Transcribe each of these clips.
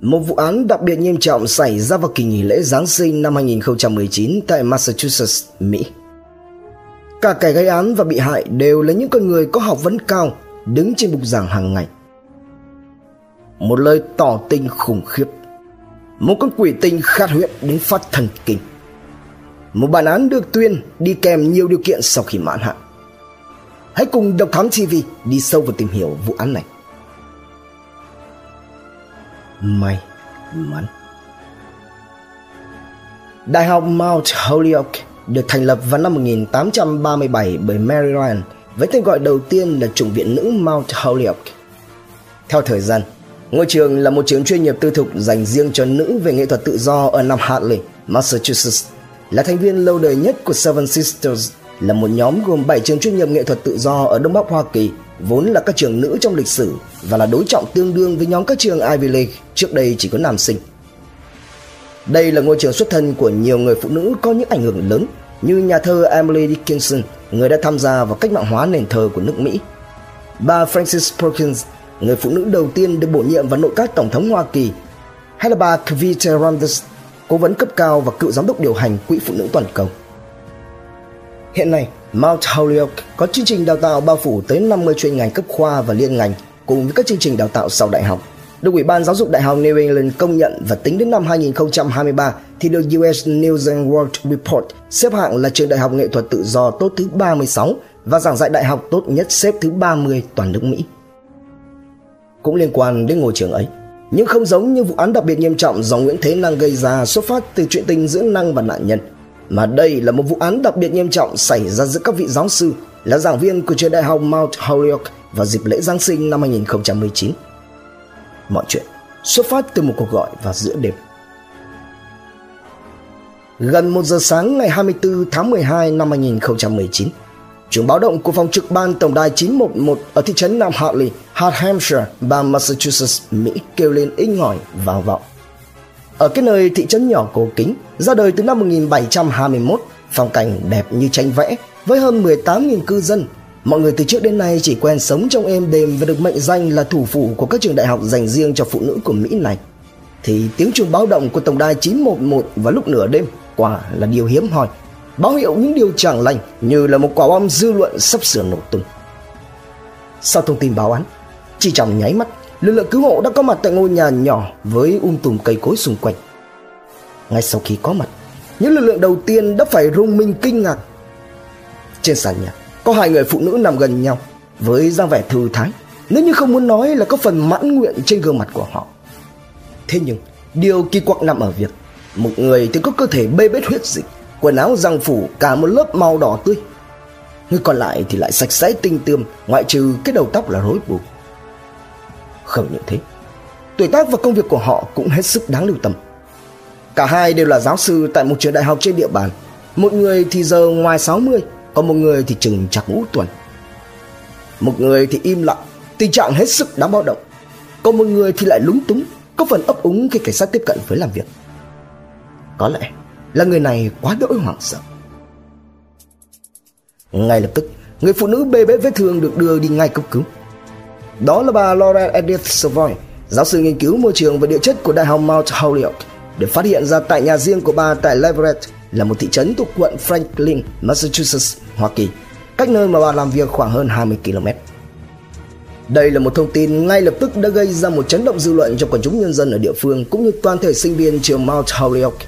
Một vụ án đặc biệt nghiêm trọng xảy ra vào kỳ nghỉ lễ Giáng sinh năm 2019 tại Massachusetts, Mỹ. Cả kẻ gây án và bị hại đều là những con người có học vấn cao đứng trên bục giảng hàng ngày. Một lời tỏ tình khủng khiếp. Một con quỷ tình khát huyết đến phát thần kinh. Một bản án được tuyên đi kèm nhiều điều kiện sau khi mãn hạn. Hãy cùng Độc Thám TV đi sâu vào tìm hiểu vụ án này. May mắn Đại học Mount Holyoke được thành lập vào năm 1837 bởi Mary Ryan với tên gọi đầu tiên là Chủng viện nữ Mount Holyoke. Theo thời gian, ngôi trường là một trường chuyên nghiệp tư thục dành riêng cho nữ về nghệ thuật tự do ở Nam Hartley, Massachusetts, là thành viên lâu đời nhất của Seven Sisters, là một nhóm gồm 7 trường chuyên nghiệp nghệ thuật tự do ở Đông Bắc Hoa Kỳ, vốn là các trường nữ trong lịch sử và là đối trọng tương đương với nhóm các trường Ivy League trước đây chỉ có nam sinh. Đây là ngôi trường xuất thân của nhiều người phụ nữ có những ảnh hưởng lớn như nhà thơ Emily Dickinson, người đã tham gia vào cách mạng hóa nền thơ của nước Mỹ. Bà Frances Perkins, người phụ nữ đầu tiên được bổ nhiệm vào nội các Tổng thống Hoa Kỳ, hay là bà Kavita Ramdas, cố vấn cấp cao và cựu giám đốc điều hành Quỹ Phụ nữ Toàn cầu. Hiện nay, Mount Holyoke có chương trình đào tạo bao phủ tới 50 chuyên ngành cấp khoa và liên ngành cùng với các chương trình đào tạo sau đại học được Ủy ban Giáo dục Đại học New England công nhận và tính đến năm 2023 thì được US News and World Report xếp hạng là trường đại học nghệ thuật tự do tốt thứ 36 và giảng dạy đại học tốt nhất xếp thứ 30 toàn nước Mỹ. Cũng liên quan đến ngôi trường ấy, nhưng không giống như vụ án đặc biệt nghiêm trọng do Nguyễn Thế Năng gây ra xuất phát từ chuyện tình giữa Năng và nạn nhân, mà đây là một vụ án đặc biệt nghiêm trọng xảy ra giữa các vị giáo sư là giảng viên của trường đại học Mount Holyoke vào dịp lễ Giáng sinh năm 2019 mọi chuyện xuất phát từ một cuộc gọi vào giữa đêm. Gần 1 giờ sáng ngày 24 tháng 12 năm 2019, chuông báo động của phòng trực ban tổng đài 911 ở thị trấn Nam Hartley, Hart Hampshire, bang Massachusetts, Mỹ kêu lên inh ngòi vang vọng. Ở cái nơi thị trấn nhỏ cổ kính, ra đời từ năm 1721, phong cảnh đẹp như tranh vẽ với hơn 18.000 cư dân Mọi người từ trước đến nay chỉ quen sống trong êm đềm và được mệnh danh là thủ phủ của các trường đại học dành riêng cho phụ nữ của Mỹ này. Thì tiếng chuông báo động của tổng đài 911 vào lúc nửa đêm quả là điều hiếm hoi, báo hiệu những điều chẳng lành như là một quả bom dư luận sắp sửa nổ tung. Sau thông tin báo án, chỉ trong nháy mắt, lực lượng cứu hộ đã có mặt tại ngôi nhà nhỏ với um tùm cây cối xung quanh. Ngay sau khi có mặt, những lực lượng đầu tiên đã phải rung mình kinh ngạc. Trên sàn nhà, có hai người phụ nữ nằm gần nhau với dáng vẻ thư thái nếu như không muốn nói là có phần mãn nguyện trên gương mặt của họ thế nhưng điều kỳ quặc nằm ở việc một người thì có cơ thể bê bết huyết dịch quần áo răng phủ cả một lớp màu đỏ tươi người còn lại thì lại sạch sẽ tinh tươm ngoại trừ cái đầu tóc là rối bù không những thế tuổi tác và công việc của họ cũng hết sức đáng lưu tâm. Cả hai đều là giáo sư tại một trường đại học trên địa bàn. Một người thì giờ ngoài 60 còn một người thì chừng chặt ngũ tuần. Một người thì im lặng, tình trạng hết sức đáng báo động. Còn một người thì lại lúng túng, có phần ấp úng khi cảnh sát tiếp cận với làm việc. Có lẽ là người này quá đỗi hoảng sợ. Ngay lập tức, người phụ nữ bê bết vết thương được đưa đi ngay cấp cứu đó là bà Laura Edith Savoy giáo sư nghiên cứu môi trường và địa chất của đại học Mount Holyoke để phát hiện ra tại nhà riêng của bà tại Leverett là một thị trấn thuộc quận Franklin, Massachusetts, Hoa Kỳ, cách nơi mà bà làm việc khoảng hơn 20 km. Đây là một thông tin ngay lập tức đã gây ra một chấn động dư luận trong quần chúng nhân dân ở địa phương cũng như toàn thể sinh viên trường Mount Holyoke.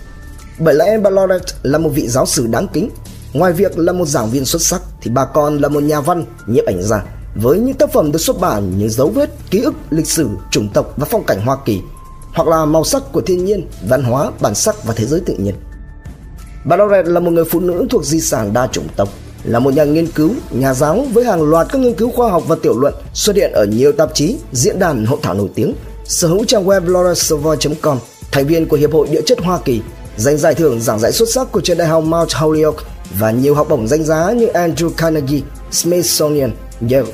Bởi lẽ bà Lorette là một vị giáo sư đáng kính. Ngoài việc là một giảng viên xuất sắc thì bà còn là một nhà văn, nhiếp ảnh gia với những tác phẩm được xuất bản như dấu vết, ký ức, lịch sử, chủng tộc và phong cảnh Hoa Kỳ hoặc là màu sắc của thiên nhiên, văn hóa, bản sắc và thế giới tự nhiên. Bà Loret là một người phụ nữ thuộc di sản đa chủng tộc, là một nhà nghiên cứu, nhà giáo với hàng loạt các nghiên cứu khoa học và tiểu luận xuất hiện ở nhiều tạp chí, diễn đàn hội thảo nổi tiếng, sở hữu trang web laurasavoy.com, thành viên của Hiệp hội Địa chất Hoa Kỳ, giành giải thưởng giảng dạy xuất sắc của trường đại học Mount Holyoke và nhiều học bổng danh giá như Andrew Carnegie, Smithsonian, Yale.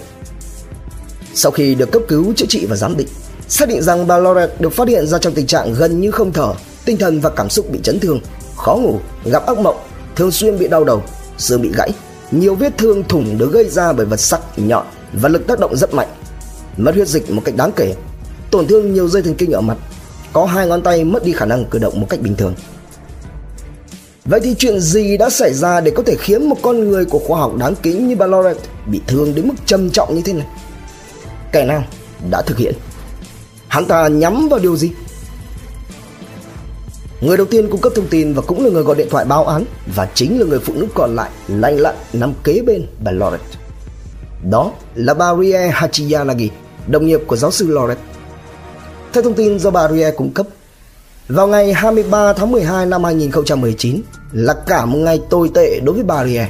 Sau khi được cấp cứu chữa trị và giám định, xác định rằng bà Loret được phát hiện ra trong tình trạng gần như không thở, tinh thần và cảm xúc bị chấn thương, khó ngủ, gặp ác mộng, thường xuyên bị đau đầu, xương bị gãy, nhiều vết thương thủng được gây ra bởi vật sắc nhọn và lực tác động rất mạnh, mất huyết dịch một cách đáng kể, tổn thương nhiều dây thần kinh ở mặt, có hai ngón tay mất đi khả năng cử động một cách bình thường. Vậy thì chuyện gì đã xảy ra để có thể khiến một con người của khoa học đáng kính như Ballard bị thương đến mức trầm trọng như thế này? Kẻ nào đã thực hiện? Hắn ta nhắm vào điều gì? Người đầu tiên cung cấp thông tin và cũng là người gọi điện thoại báo án và chính là người phụ nữ còn lại lanh lặn nằm kế bên bà Loret. Đó là bà Rie Hachiyanagi, đồng nghiệp của giáo sư Loret. Theo thông tin do bà Rie cung cấp, vào ngày 23 tháng 12 năm 2019 là cả một ngày tồi tệ đối với bà Rie.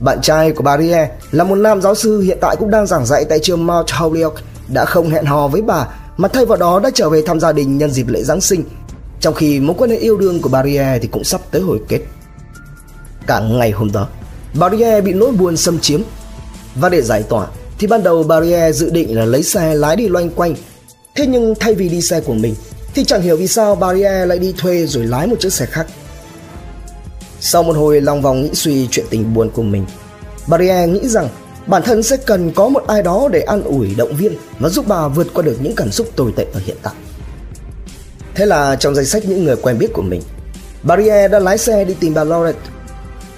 Bạn trai của bà Rie là một nam giáo sư hiện tại cũng đang giảng dạy tại trường Mount Holyoke đã không hẹn hò với bà mà thay vào đó đã trở về thăm gia đình nhân dịp lễ Giáng sinh trong khi mối quan hệ yêu đương của Barrier thì cũng sắp tới hồi kết. Cả ngày hôm đó, Barrier bị nỗi buồn xâm chiếm. Và để giải tỏa thì ban đầu Barrier dự định là lấy xe lái đi loanh quanh. Thế nhưng thay vì đi xe của mình thì chẳng hiểu vì sao Barrier lại đi thuê rồi lái một chiếc xe khác. Sau một hồi lòng vòng nghĩ suy chuyện tình buồn của mình, Barriere nghĩ rằng bản thân sẽ cần có một ai đó để an ủi động viên và giúp bà vượt qua được những cảm xúc tồi tệ ở hiện tại. Thế là trong danh sách những người quen biết của mình, Barriere đã lái xe đi tìm bà Lorette.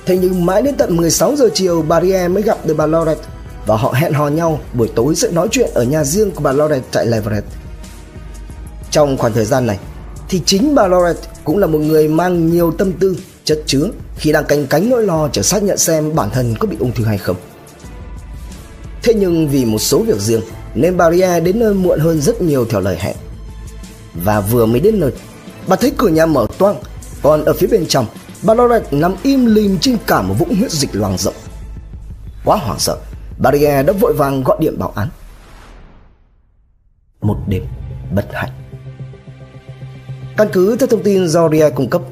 Thế nhưng mãi đến tận 16 giờ chiều Barriere mới gặp được bà Lorette và họ hẹn hò nhau buổi tối sẽ nói chuyện ở nhà riêng của bà Lorette tại Leverett. Trong khoảng thời gian này thì chính bà Lorette cũng là một người mang nhiều tâm tư, chất chứa. Khi đang canh cánh nỗi lo chờ xác nhận xem bản thân có bị ung thư hay không. Thế nhưng vì một số việc riêng, nên Barriere đến nơi muộn hơn rất nhiều theo lời hẹn. Và vừa mới đến nơi, bà thấy cửa nhà mở toang, còn ở phía bên trong, bà Lorette nằm im lìm trên cả một vũng huyết dịch loang rộng. Quá hoảng sợ bà đã vội vàng gọi điện báo án. Một đêm bất hạnh. Căn cứ theo thông tin do Ria cung cấp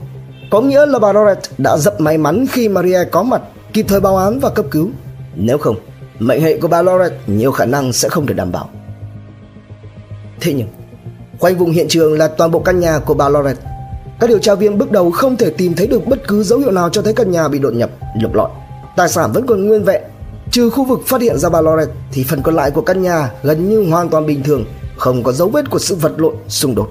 có nghĩa là bà Lorette đã rất may mắn khi Maria có mặt kịp thời báo án và cấp cứu nếu không mệnh hệ của bà Lorette nhiều khả năng sẽ không được đảm bảo thế nhưng Quanh vùng hiện trường là toàn bộ căn nhà của bà Loret. Các điều tra viên bước đầu không thể tìm thấy được bất cứ dấu hiệu nào cho thấy căn nhà bị đột nhập, lục lọi. Tài sản vẫn còn nguyên vẹn, trừ khu vực phát hiện ra bà Loret thì phần còn lại của căn nhà gần như hoàn toàn bình thường, không có dấu vết của sự vật lộn, xung đột.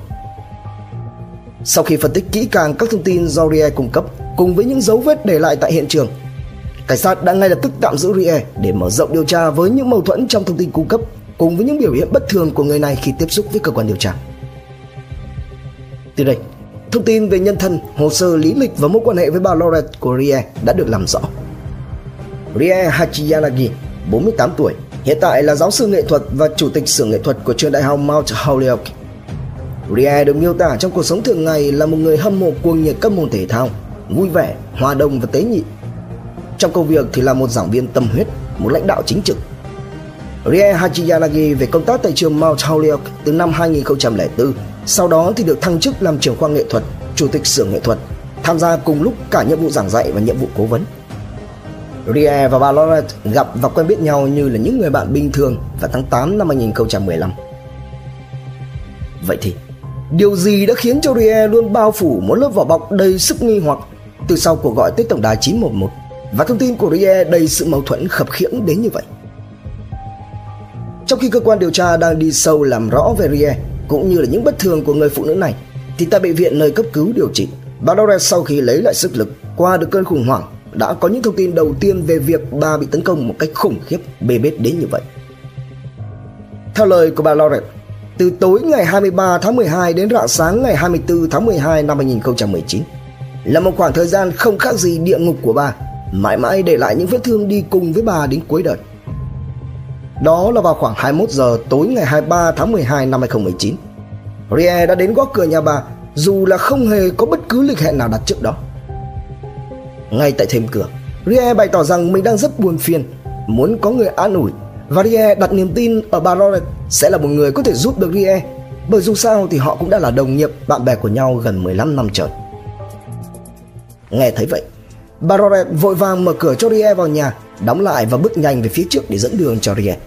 Sau khi phân tích kỹ càng các thông tin do Rie cung cấp cùng với những dấu vết để lại tại hiện trường, cảnh sát đã ngay lập tức tạm giữ Rie để mở rộng điều tra với những mâu thuẫn trong thông tin cung cấp cùng với những biểu hiện bất thường của người này khi tiếp xúc với cơ quan điều tra. Từ đây, thông tin về nhân thân, hồ sơ lý lịch và mối quan hệ với bà Lorette của Rie đã được làm rõ. Rie Hachiyanagi, 48 tuổi, hiện tại là giáo sư nghệ thuật và chủ tịch xưởng nghệ thuật của trường đại học Mount Holyoke. Ria được miêu tả trong cuộc sống thường ngày là một người hâm mộ cuồng nhiệt các môn thể thao, vui vẻ, hòa đồng và tế nhị. Trong công việc thì là một giảng viên tâm huyết, một lãnh đạo chính trực. Rie Hachiyanagi về công tác tại trường Mount Holyoke từ năm 2004 sau đó thì được thăng chức làm trưởng khoa nghệ thuật, chủ tịch xưởng nghệ thuật, tham gia cùng lúc cả nhiệm vụ giảng dạy và nhiệm vụ cố vấn. Rie và bà Lorette gặp và quen biết nhau như là những người bạn bình thường vào tháng 8 năm 2015. Vậy thì, điều gì đã khiến cho Rie luôn bao phủ một lớp vỏ bọc đầy sức nghi hoặc từ sau cuộc gọi tới tổng đài 911 và thông tin của Rie đầy sự mâu thuẫn khập khiễng đến như vậy? Trong khi cơ quan điều tra đang đi sâu làm rõ về Rie cũng như là những bất thường của người phụ nữ này thì tại bệnh viện nơi cấp cứu điều trị bà Dore sau khi lấy lại sức lực qua được cơn khủng hoảng đã có những thông tin đầu tiên về việc bà bị tấn công một cách khủng khiếp bê bết đến như vậy. Theo lời của bà Lawrence, từ tối ngày 23 tháng 12 đến rạng sáng ngày 24 tháng 12 năm 2019 là một khoảng thời gian không khác gì địa ngục của bà, mãi mãi để lại những vết thương đi cùng với bà đến cuối đời. Đó là vào khoảng 21 giờ tối ngày 23 tháng 12 năm 2019. Rie đã đến gõ cửa nhà bà dù là không hề có bất cứ lịch hẹn nào đặt trước đó. Ngay tại thềm cửa, Rie bày tỏ rằng mình đang rất buồn phiền, muốn có người an ủi và Rie đặt niềm tin ở bà Loret sẽ là một người có thể giúp được Rie bởi dù sao thì họ cũng đã là đồng nghiệp, bạn bè của nhau gần 15 năm trời. Nghe thấy vậy, bà Loret vội vàng mở cửa cho Rie vào nhà, đóng lại và bước nhanh về phía trước để dẫn đường cho Rie.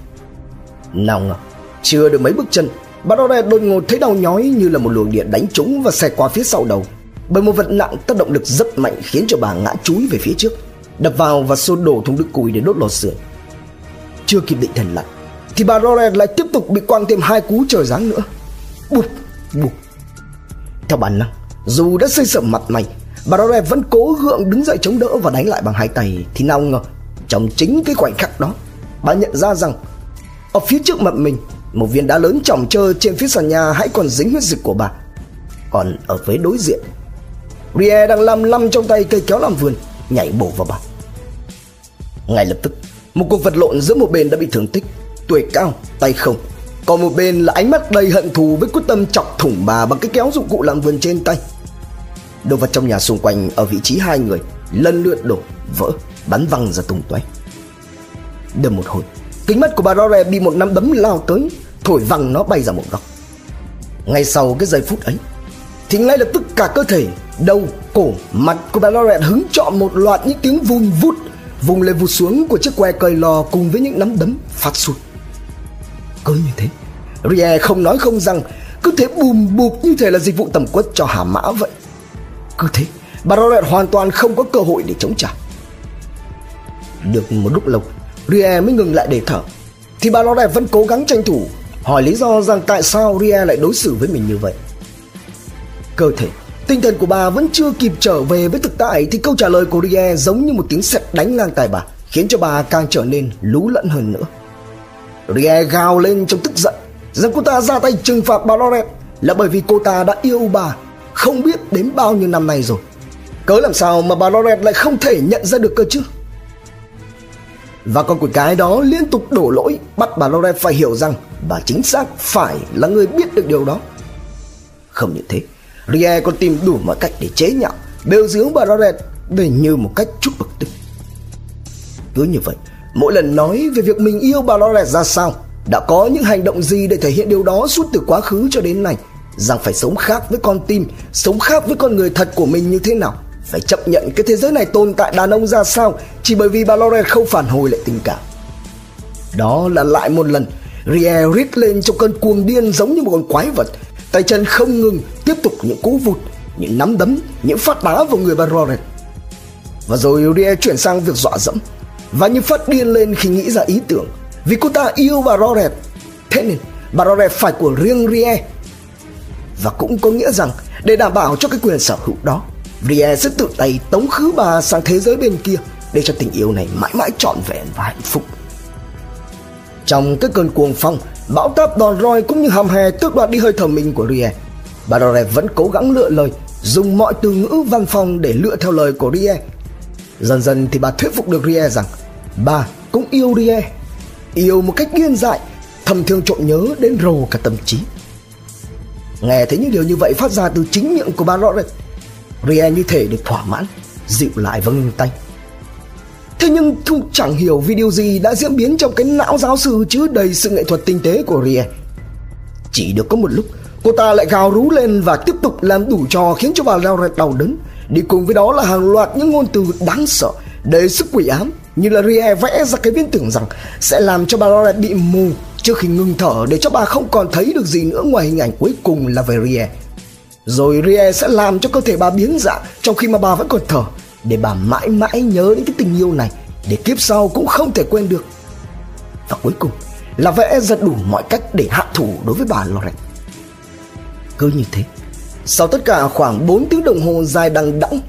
Nào ngờ, chưa được mấy bước chân, bà Dore đột ngột thấy đau nhói như là một luồng điện đánh trúng và xẹt qua phía sau đầu. Bởi một vật nặng tác động lực rất mạnh khiến cho bà ngã chúi về phía trước, đập vào và xô đổ thùng đựng củi để đốt lò sưởi. Chưa kịp định thần lại, thì bà Dore lại tiếp tục bị quăng thêm hai cú trời giáng nữa. Bụp, bụp, Theo bản năng Dù đã xây sẩm mặt mày Bà Dore vẫn cố gượng đứng dậy chống đỡ và đánh lại bằng hai tay Thì nào ngờ Trong chính cái khoảnh khắc đó Bà nhận ra rằng Ở phía trước mặt mình Một viên đá lớn chỏng trơ trên phía sàn nhà hãy còn dính huyết dịch của bà. Còn ở phía đối diện Rie đang lăm lăm trong tay cây kéo làm vườn Nhảy bổ vào bà. Ngay lập tức một cuộc vật lộn giữa một bên đã bị thương tích. Tuổi cao, tay không. Còn một bên là ánh mắt đầy hận thù Với quyết tâm chọc thủng bà bằng cái kéo dụng cụ làm vườn trên tay. Đồ vật trong nhà xung quanh ở vị trí hai người Lần lượt đổ, vỡ, bắn văng ra tung tóe. Đâm một hồi Kính mắt của bà Rore bị một nắm đấm lao tới Thổi văng nó bay ra một góc. Ngay sau cái giây phút ấy Thì ngay lập tức cả cơ thể Đầu, cổ, mặt của bà Rore hứng chọn một loạt những tiếng vun vút Vùng lên vụt xuống của chiếc que cơi lò Cùng với những nắm đấm phát xuất Cứ như thế, Rie không nói không rằng, Cứ thế bùm bụp như thể là dịch vụ tầm quất cho hà mã vậy. Cứ thế, Bà Roret hoàn toàn không có cơ hội để chống trả. Được một lúc lâu, Rie mới ngừng lại để thở. Thì bà Roret vẫn cố gắng tranh thủ, Hỏi lý do rằng tại sao Rie lại đối xử với mình như vậy. Cơ thể, Tinh thần của bà vẫn chưa kịp trở về với thực tại Thì câu trả lời của Rie giống như một tiếng sẹt đánh ngang tay bà, Khiến cho bà càng trở nên lú lẫn hơn nữa. Rie gào lên trong tức giận. Rằng cô ta ra tay trừng phạt bà Loret Là bởi vì cô ta đã yêu bà Không biết đến bao nhiêu năm nay rồi. Cớ làm sao mà bà Loret lại không thể nhận ra được cơ chứ? Và con quỷ cái đó liên tục đổ lỗi, Bắt bà Loret phải hiểu rằng Bà chính xác phải là người biết được điều đó. Không những thế Rie còn tìm đủ mọi cách để chế nhạo, Bêu dưỡng bà Loret Để như một cách chút bực tức. Cứ như vậy. Mỗi lần nói về việc mình yêu bà Loret ra sao, Đã có những hành động gì để thể hiện điều đó suốt từ quá khứ cho đến nay? Rằng phải sống khác với con tim, Sống khác với con người thật của mình như thế nào? Phải chấp nhận cái thế giới này tồn tại đàn ông ra sao, Chỉ bởi vì bà Loret không phản hồi lại tình cảm? Đó là lại một lần Rie rít lên trong cơn cuồng điên giống như một con quái vật. Tay chân không ngừng tiếp tục những cú vụt, Những nắm đấm, Những phát đá vào người bà Loret Và rồi Rie chuyển sang việc dọa dẫm và như phát điên lên khi nghĩ ra ý tưởng. Vì cô ta yêu bà Roret thế nên, bà Roret phải của riêng Rie. Và cũng có nghĩa rằng, để đảm bảo cho cái quyền sở hữu đó, Rie sẽ tự tay tống khứ bà sang thế giới bên kia để cho tình yêu này mãi mãi trọn vẹn và hạnh phúc. Trong cái cơn cuồng phong, bão táp đòn roi cũng như hầm hè tước đoạt đi hơi thở mình của Rie, bà Roret vẫn cố gắng lựa lời, dùng mọi từ ngữ văn phòng để lựa theo lời của Rie. Dần dần thì bà thuyết phục được Rie rằng Bà cũng yêu Rie Yêu một cách điên dại, Thầm thương trộn nhớ đến rồ cả tâm trí. Nghe thấy những điều như vậy phát ra từ chính miệng của bà Lawrence Rie như thể được thỏa mãn, Dịu lại và ngừng tay. Thế nhưng Thu chẳng hiểu vì điều gì đã diễn biến trong cái não giáo sư chứa đầy sự nghệ thuật tinh tế của Rie Chỉ được có một lúc, Cô ta lại gào rú lên và tiếp tục làm đủ trò khiến cho bà Lawrence đau đớn. Đi cùng với đó là hàng loạt những ngôn từ đáng sợ, Đầy sức quỷ ám như là Rie vẽ ra cái viễn tưởng rằng sẽ làm cho bà Laura bị mù trước khi ngừng thở để cho bà không còn thấy được gì nữa ngoài hình ảnh cuối cùng là về Rie. Rồi Rie sẽ làm cho cơ thể bà biến dạng trong khi mà bà vẫn còn thở để bà mãi mãi nhớ đến cái tình yêu này để kiếp sau cũng không thể quên được. Và cuối cùng là vẽ ra đủ mọi cách để hạ thủ đối với bà Loren. Cứ như thế, sau tất cả khoảng 4 tiếng đồng hồ dài đằng đẵng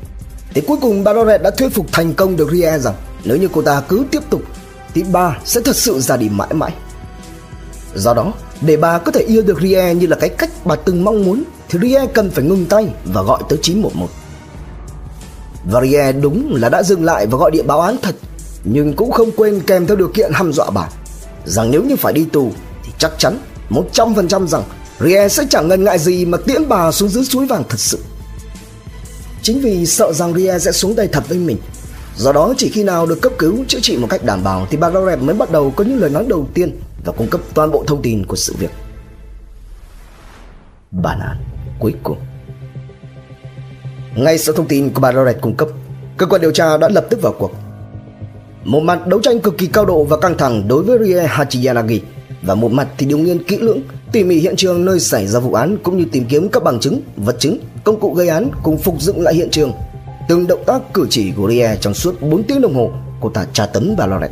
thì cuối cùng bà Loren đã thuyết phục thành công được Rie rằng nếu như cô ta cứ tiếp tục, Thì bà sẽ thật sự ra đi mãi mãi. Do đó, Để bà có thể yêu được Rie như là cái cách bà từng mong muốn, Thì Rie cần phải ngừng tay Và gọi tới 911 Và Rie đúng là đã dừng lại Và gọi điện báo án thật, Nhưng cũng không quên kèm theo điều kiện hăm dọa bà, Rằng nếu như phải đi tù, Thì chắc chắn 100% rằng Rie sẽ chẳng ngần ngại gì Mà tiễn bà xuống dưới suối vàng thật sự. Chính vì sợ rằng Rie sẽ xuống đây thật với mình Do đó chỉ khi nào được cấp cứu chữa trị một cách đảm bảo thì bà Garrett mới bắt đầu có những lời nói đầu tiên và cung cấp toàn bộ thông tin của sự việc. Bản án cuối cùng Ngay sau thông tin của bà Garrett cung cấp, cơ quan điều tra đã lập tức vào cuộc. Một mặt đấu tranh cực kỳ cao độ và căng thẳng đối với Rie Hachiyanagi và một mặt thì điều nghiên kỹ lưỡng, tỉ mỉ hiện trường nơi xảy ra vụ án cũng như tìm kiếm các bằng chứng, vật chứng, công cụ gây án cùng phục dựng lại hiện trường Từng động tác cử chỉ của Rie trong suốt 4 tiếng đồng hồ Cô ta tra tấn và lo Loret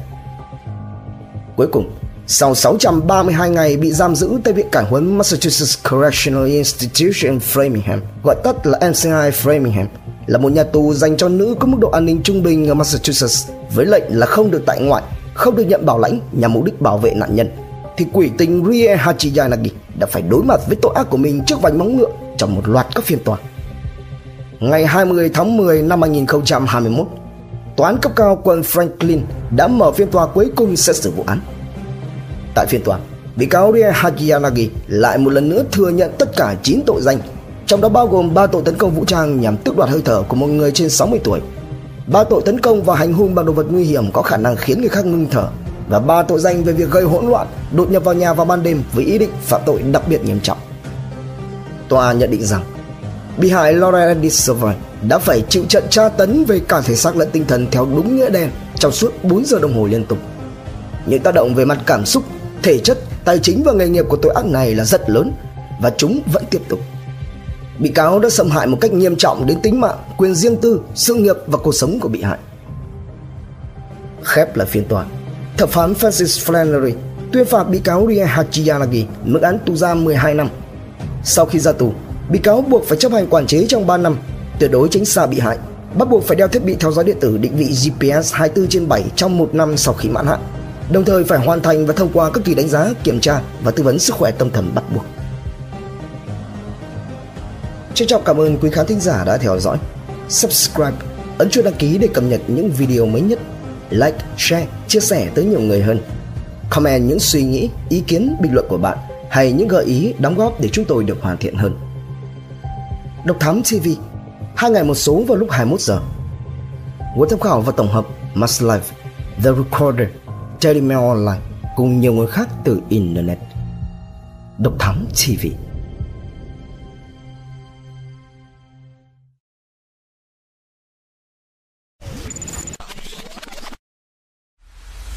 Cuối cùng Sau 632 ngày bị giam giữ tại Viện Cải huấn Massachusetts Correctional Institution Framingham, gọi tắt là MCI Framingham, là một nhà tù dành cho nữ có mức độ an ninh trung bình ở Massachusetts với lệnh là không được tại ngoại, không được nhận bảo lãnh nhằm mục đích bảo vệ nạn nhân. Thì quỷ tình Rie Hachiyanagi đã phải đối mặt với tội ác của mình trước vành móng ngựa trong một loạt các phiên tòa. Ngày 20 tháng 10 năm 2021, Tòa án cấp cao quận Franklin đã mở phiên tòa cuối cùng xét xử vụ án. Tại phiên tòa, bị cáo Rie Hagianagi lại một lần nữa thừa nhận tất cả 9 tội danh, trong đó bao gồm 3 tội tấn công vũ trang nhằm tước đoạt hơi thở của một người trên 60 tuổi, 3 tội tấn công và hành hung bằng đồ vật nguy hiểm có khả năng khiến người khác ngưng thở và 3 tội danh về việc gây hỗn loạn, đột nhập vào nhà vào ban đêm với ý định phạm tội đặc biệt nghiêm trọng. Tòa nhận định rằng bị hại Laura Silver đã phải chịu trận tra tấn về cả thể xác lẫn tinh thần theo đúng nghĩa đen trong suốt 4 giờ đồng hồ liên tục. Những tác động về mặt cảm xúc, thể chất, tài chính và nghề nghiệp của tội ác này là rất lớn và chúng vẫn tiếp tục. Bị cáo đã xâm hại một cách nghiêm trọng đến tính mạng, quyền riêng tư, sự nghiệp và cuộc sống của bị hại. Khép lại phiên tòa, thẩm phán Francis Flannery tuyên phạt bị cáo Rie Hachiyanagi mức án tù giam 12 năm. Sau khi ra tù, bị cáo buộc phải chấp hành quản chế trong 3 năm, tuyệt đối tránh xa bị hại, bắt buộc phải đeo thiết bị theo dõi điện tử định vị GPS 24 trên 7 trong một năm sau khi mãn hạn, đồng thời phải hoàn thành và thông qua các kỳ đánh giá, kiểm tra và tư vấn sức khỏe tâm thần bắt buộc. Trân trọng cảm ơn quý khán thính giả đã theo dõi. Subscribe, ấn chuông đăng ký để cập nhật những video mới nhất. Like, share, chia sẻ tới nhiều người hơn. Comment những suy nghĩ, ý kiến, bình luận của bạn hay những gợi ý đóng góp để chúng tôi được hoàn thiện hơn. Độc Thám TV hai ngày một số vào lúc 21 giờ. Nguồn tham khảo và tổng hợp Must Life, The Recorder, Daily Mail Online cùng nhiều người khác từ Internet. Độc Thám TV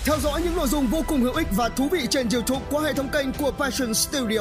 Theo dõi những nội dung vô cùng hữu ích và thú vị trên YouTube qua hệ thống kênh của Passion Studio.